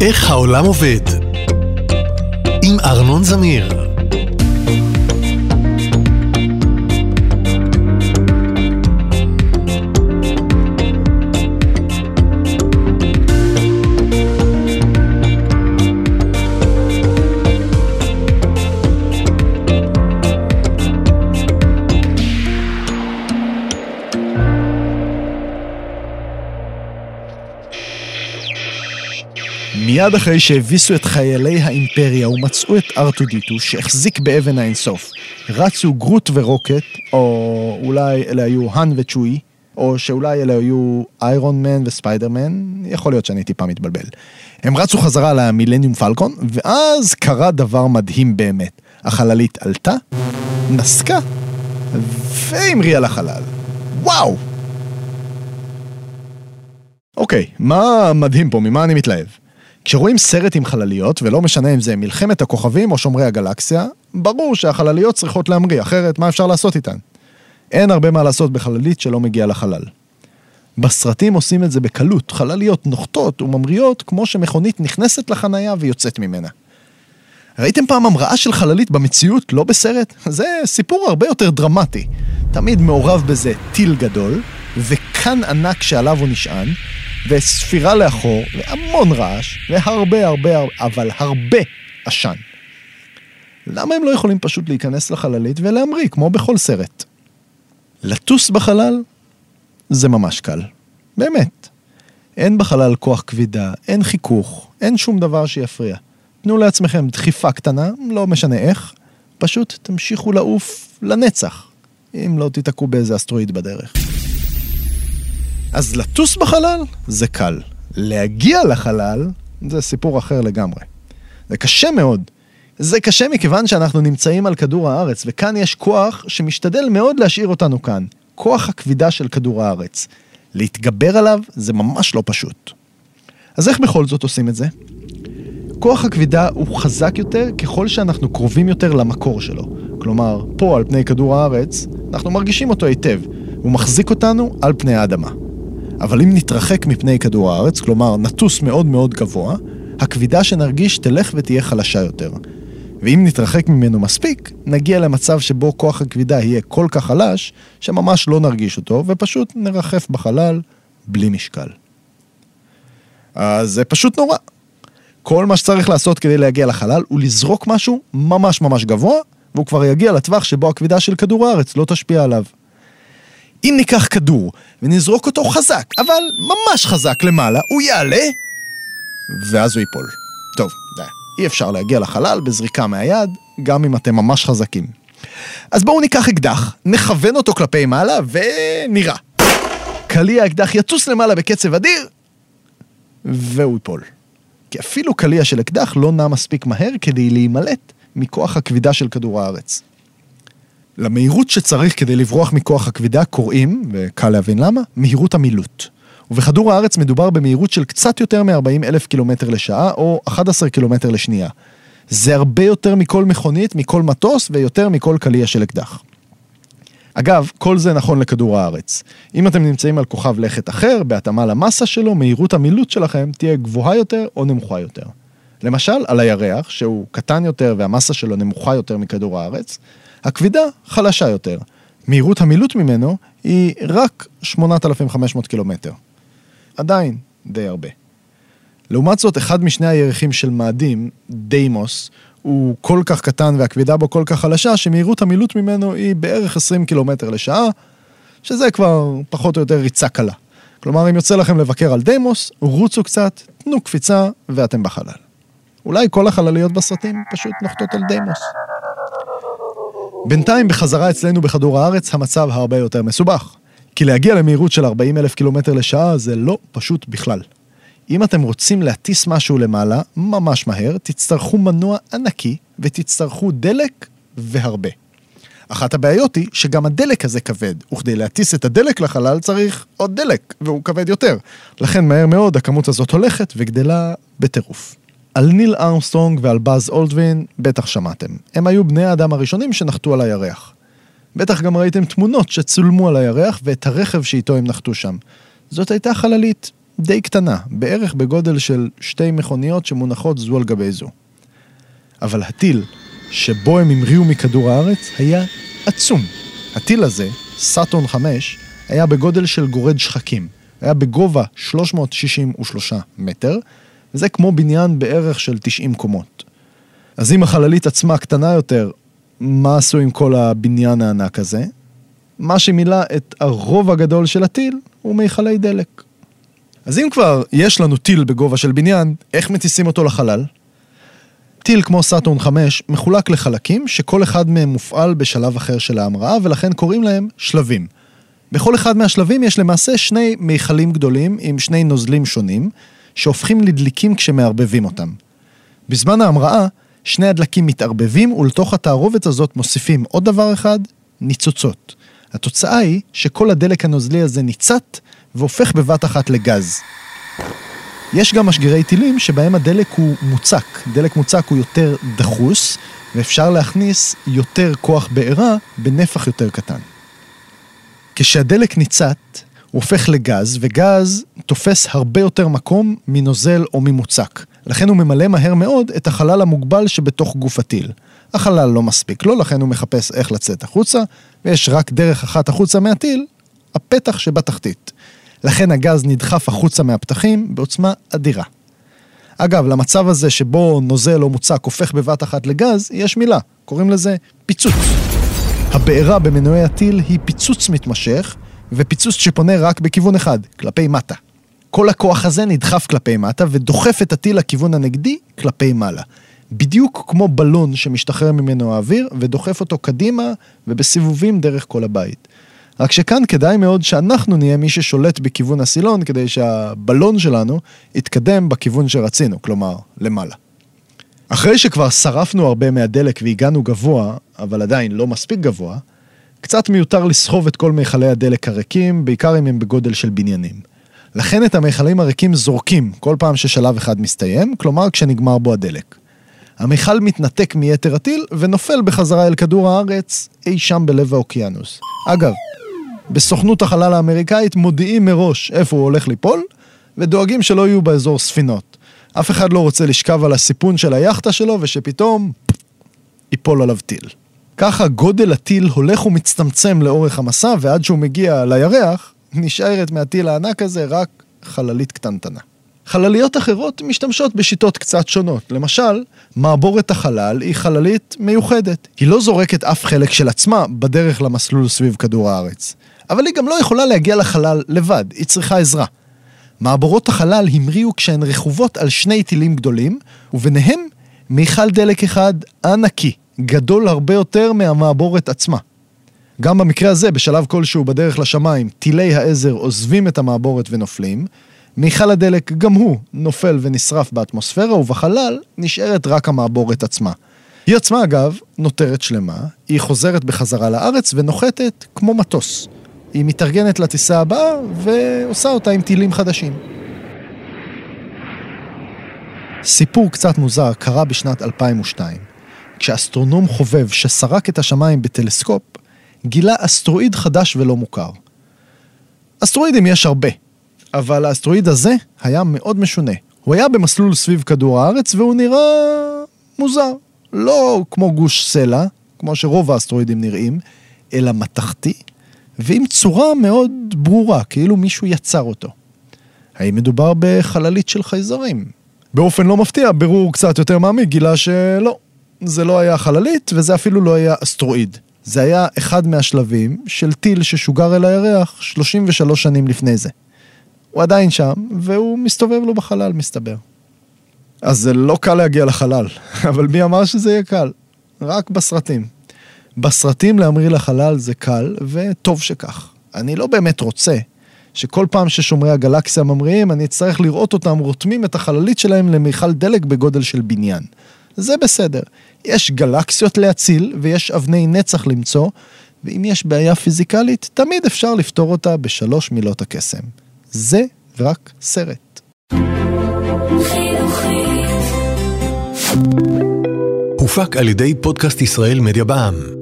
איך העולם עובד? עם ארנון זמיר. מיד אחרי שהביסו את חיילי האימפריה ומצאו את ארטודיטו שהחזיק באבן האינסוף, רצו גרוט ורוקט, או אולי אלה היו האן וצ'וי, או שאולי אלה היו איירון מן וספיידרמן, יכול להיות שאני טיפה מתבלבל. הם רצו חזרה למילניום פלקון, ואז קרה דבר מדהים באמת. החללית עלתה, נסקה, והמריאה לחלל. וואו! אוקיי, מה מדהים פה? ממה אני מתלהב? כשרואים סרט עם חלליות, ולא משנה אם זה מלחמת הכוכבים או שומרי הגלקסיה, ברור שהחלליות צריכות להמריא, אחרת מה אפשר לעשות איתן? אין הרבה מה לעשות בחללית שלא מגיעה לחלל. בסרטים עושים את זה בקלות, חלליות נוחתות וממריאות כמו שמכונית נכנסת לחנייה ויוצאת ממנה. ראיתם פעם המראה של חללית במציאות, לא בסרט? זה סיפור הרבה יותר דרמטי. תמיד מעורב בזה טיל גדול, וכאן ענק שעליו הוא נשען, וספירה לאחור, והמון רעש, והרבה הרבה, אבל הרבה עשן. למה הם לא יכולים פשוט להיכנס לחללית ולהמריא, כמו בכל סרט? לטוס בחלל זה ממש קל. באמת. אין בחלל כוח כבידה, אין חיכוך, אין שום דבר שיפריע. תנו לעצמכם דחיפה קטנה, לא משנה איך, פשוט תמשיכו לעוף לנצח, אם לא תיתקעו באיזה אסטרואיד בדרך. אז לטוס בחלל זה קל. להגיע לחלל זה סיפור אחר לגמרי. זה קשה מאוד. זה קשה מכיוון שאנחנו נמצאים על כדור הארץ, וכאן יש כוח שמשתדל מאוד להשאיר אותנו כאן. כוח הכבידה של כדור הארץ. להתגבר עליו זה ממש לא פשוט. אז איך בכל זאת עושים את זה? כוח הכבידה הוא חזק יותר ככל שאנחנו קרובים יותר למקור שלו. כלומר, פה על פני כדור הארץ, אנחנו מרגישים אותו היטב. הוא מחזיק אותנו על פני האדמה. אבל אם נתרחק מפני כדור הארץ, כלומר נטוס מאוד מאוד גבוה, הכבידה שנרגיש תלך ותהיה חלשה יותר. ואם נתרחק ממנו מספיק, נגיע למצב שבו כוח הכבידה יהיה כל כך חלש, שממש לא נרגיש אותו, ופשוט נרחף בחלל בלי משקל. אז זה פשוט נורא. כל מה שצריך לעשות כדי להגיע לחלל הוא לזרוק משהו ממש ממש גבוה, והוא כבר יגיע לטווח שבו הכבידה של כדור הארץ לא תשפיע עליו. אם ניקח כדור ונזרוק אותו חזק, אבל ממש חזק למעלה, הוא יעלה, ואז הוא ייפול. טוב, די. אי אפשר להגיע לחלל בזריקה מהיד, גם אם אתם ממש חזקים. אז בואו ניקח אקדח, נכוון אותו כלפי מעלה, ונירה. קליע האקדח יטוס למעלה בקצב אדיר, והוא ייפול. כי אפילו קליע של אקדח לא נע מספיק מהר כדי להימלט מכוח הכבידה של כדור הארץ. למהירות שצריך כדי לברוח מכוח הכבידה קוראים, וקל להבין למה, מהירות המילוט. ובכדור הארץ מדובר במהירות של קצת יותר מ-40 אלף קילומטר לשעה, או 11 קילומטר לשנייה. זה הרבה יותר מכל מכונית, מכל מטוס, ויותר מכל קליע של אקדח. אגב, כל זה נכון לכדור הארץ. אם אתם נמצאים על כוכב לכת אחר, בהתאמה למסה שלו, מהירות המילוט שלכם תהיה גבוהה יותר או נמוכה יותר. למשל, על הירח, שהוא קטן יותר והמסה שלו נמוכה יותר מכדור הארץ, הכבידה חלשה יותר. מהירות המילוט ממנו היא רק 8,500 קילומטר. עדיין די הרבה. לעומת זאת, אחד משני הירחים של מאדים, דיימוס, הוא כל כך קטן והכבידה בו כל כך חלשה, שמהירות המילוט ממנו היא בערך 20 קילומטר לשעה, שזה כבר פחות או יותר ריצה קלה. כלומר, אם יוצא לכם לבקר על דיימוס, רוצו קצת, תנו קפיצה ואתם בחלל. אולי כל החלליות בסרטים פשוט נוחתות על דיימוס. בינתיים בחזרה אצלנו בכדור הארץ המצב הרבה יותר מסובך. כי להגיע למהירות של 40 אלף קילומטר לשעה זה לא פשוט בכלל. אם אתם רוצים להטיס משהו למעלה, ממש מהר, תצטרכו מנוע ענקי ותצטרכו דלק והרבה. אחת הבעיות היא שגם הדלק הזה כבד, וכדי להטיס את הדלק לחלל צריך עוד דלק, והוא כבד יותר. לכן מהר מאוד הכמות הזאת הולכת וגדלה בטירוף. על ניל ארמסטרונג ועל באז אולדווין בטח שמעתם. הם היו בני האדם הראשונים שנחתו על הירח. בטח גם ראיתם תמונות שצולמו על הירח ואת הרכב שאיתו הם נחתו שם. זאת הייתה חללית די קטנה, בערך בגודל של שתי מכוניות שמונחות זו על גבי זו. אבל הטיל שבו הם המריאו מכדור הארץ היה עצום. הטיל הזה, סאטון 5, היה בגודל של גורד שחקים. היה בגובה 363 מטר, וזה כמו בניין בערך של 90 קומות. אז אם החללית עצמה קטנה יותר, מה עשו עם כל הבניין הענק הזה? מה שמילא את הרוב הגדול של הטיל הוא מיכלי דלק. אז אם כבר יש לנו טיל בגובה של בניין, איך מטיסים אותו לחלל? טיל כמו סאטורן 5 מחולק לחלקים שכל אחד מהם מופעל בשלב אחר של ההמראה ולכן קוראים להם שלבים. בכל אחד מהשלבים יש למעשה שני מיכלים גדולים עם שני נוזלים שונים שהופכים לדליקים כשמערבבים אותם. בזמן ההמראה, שני הדלקים מתערבבים ולתוך התערובת הזאת מוסיפים עוד דבר אחד, ניצוצות. התוצאה היא שכל הדלק הנוזלי הזה ניצת והופך בבת אחת לגז. יש גם משגרי טילים שבהם הדלק הוא מוצק. דלק מוצק הוא יותר דחוס, ואפשר להכניס יותר כוח בעירה בנפח יותר קטן. כשהדלק ניצת, הוא הופך לגז, וגז תופס הרבה יותר מקום מנוזל או ממוצק. לכן הוא ממלא מהר מאוד את החלל המוגבל שבתוך גוף הטיל. החלל לא מספיק לו, לכן הוא מחפש איך לצאת החוצה, ויש רק דרך אחת החוצה מהטיל, הפתח שבתחתית. לכן הגז נדחף החוצה מהפתחים בעוצמה אדירה. אגב, למצב הזה שבו נוזל או מוצק הופך בבת אחת לגז, יש מילה, קוראים לזה פיצוץ. הבעירה במנועי הטיל היא פיצוץ מתמשך, ופיצוץ שפונה רק בכיוון אחד, כלפי מטה. כל הכוח הזה נדחף כלפי מטה ודוחף את הטיל לכיוון הנגדי כלפי מעלה. בדיוק כמו בלון שמשתחרר ממנו האוויר ודוחף אותו קדימה ובסיבובים דרך כל הבית. רק שכאן כדאי מאוד שאנחנו נהיה מי ששולט בכיוון הסילון כדי שהבלון שלנו יתקדם בכיוון שרצינו, כלומר, למעלה. אחרי שכבר שרפנו הרבה מהדלק והגענו גבוה, אבל עדיין לא מספיק גבוה, קצת מיותר לסחוב את כל מכלי הדלק הריקים, בעיקר אם הם בגודל של בניינים. לכן את המכלים הריקים זורקים כל פעם ששלב אחד מסתיים, כלומר כשנגמר בו הדלק. המכל מתנתק מיתר הטיל ונופל בחזרה אל כדור הארץ אי שם בלב האוקיינוס. אגב, בסוכנות החלל האמריקאית מודיעים מראש איפה הוא הולך ליפול, ודואגים שלא יהיו באזור ספינות. אף אחד לא רוצה לשכב על הסיפון של היאכטה שלו ושפתאום ייפול עליו טיל. ככה גודל הטיל הולך ומצטמצם לאורך המסע, ועד שהוא מגיע לירח, נשארת מהטיל הענק הזה רק חללית קטנטנה. חלליות אחרות משתמשות בשיטות קצת שונות. למשל, מעבורת החלל היא חללית מיוחדת. היא לא זורקת אף חלק של עצמה בדרך למסלול סביב כדור הארץ. אבל היא גם לא יכולה להגיע לחלל לבד, היא צריכה עזרה. מעבורות החלל המריאו כשהן רכובות על שני טילים גדולים, וביניהם מיכל דלק אחד ענקי, גדול הרבה יותר מהמעבורת עצמה. גם במקרה הזה, בשלב כלשהו בדרך לשמיים, טילי העזר עוזבים את המעבורת ונופלים, מיכל הדלק גם הוא נופל ונשרף באטמוספירה, ובחלל נשארת רק המעבורת עצמה. היא עצמה אגב נותרת שלמה, היא חוזרת בחזרה לארץ ונוחתת כמו מטוס. היא מתארגנת לטיסה הבאה ועושה אותה עם טילים חדשים. סיפור קצת מוזר קרה בשנת 2002, כשאסטרונום חובב שסרק את השמיים בטלסקופ, גילה אסטרואיד חדש ולא מוכר. אסטרואידים יש הרבה, אבל האסטרואיד הזה היה מאוד משונה. הוא היה במסלול סביב כדור הארץ והוא נראה מוזר. לא כמו גוש סלע, כמו שרוב האסטרואידים נראים, אלא מתכתי, ועם צורה מאוד ברורה, כאילו מישהו יצר אותו. האם מדובר בחללית של חייזרים? באופן לא מפתיע, בירור קצת יותר מעמיק גילה שלא. זה לא היה חללית וזה אפילו לא היה אסטרואיד. זה היה אחד מהשלבים של טיל ששוגר אל הירח 33 שנים לפני זה. הוא עדיין שם, והוא מסתובב לו בחלל, מסתבר. אז זה לא קל להגיע לחלל, אבל מי אמר שזה יהיה קל? רק בסרטים. בסרטים להמריא לחלל זה קל, וטוב שכך. אני לא באמת רוצה שכל פעם ששומרי הגלקסיה ממריאים, אני אצטרך לראות אותם רותמים את החללית שלהם למיכל דלק בגודל של בניין. זה בסדר. יש גלקסיות להציל ויש אבני נצח למצוא, ואם יש בעיה פיזיקלית, תמיד אפשר לפתור אותה בשלוש מילות הקסם. זה רק סרט. הופק על ידי פודקאסט ישראל מדיה בע"מ.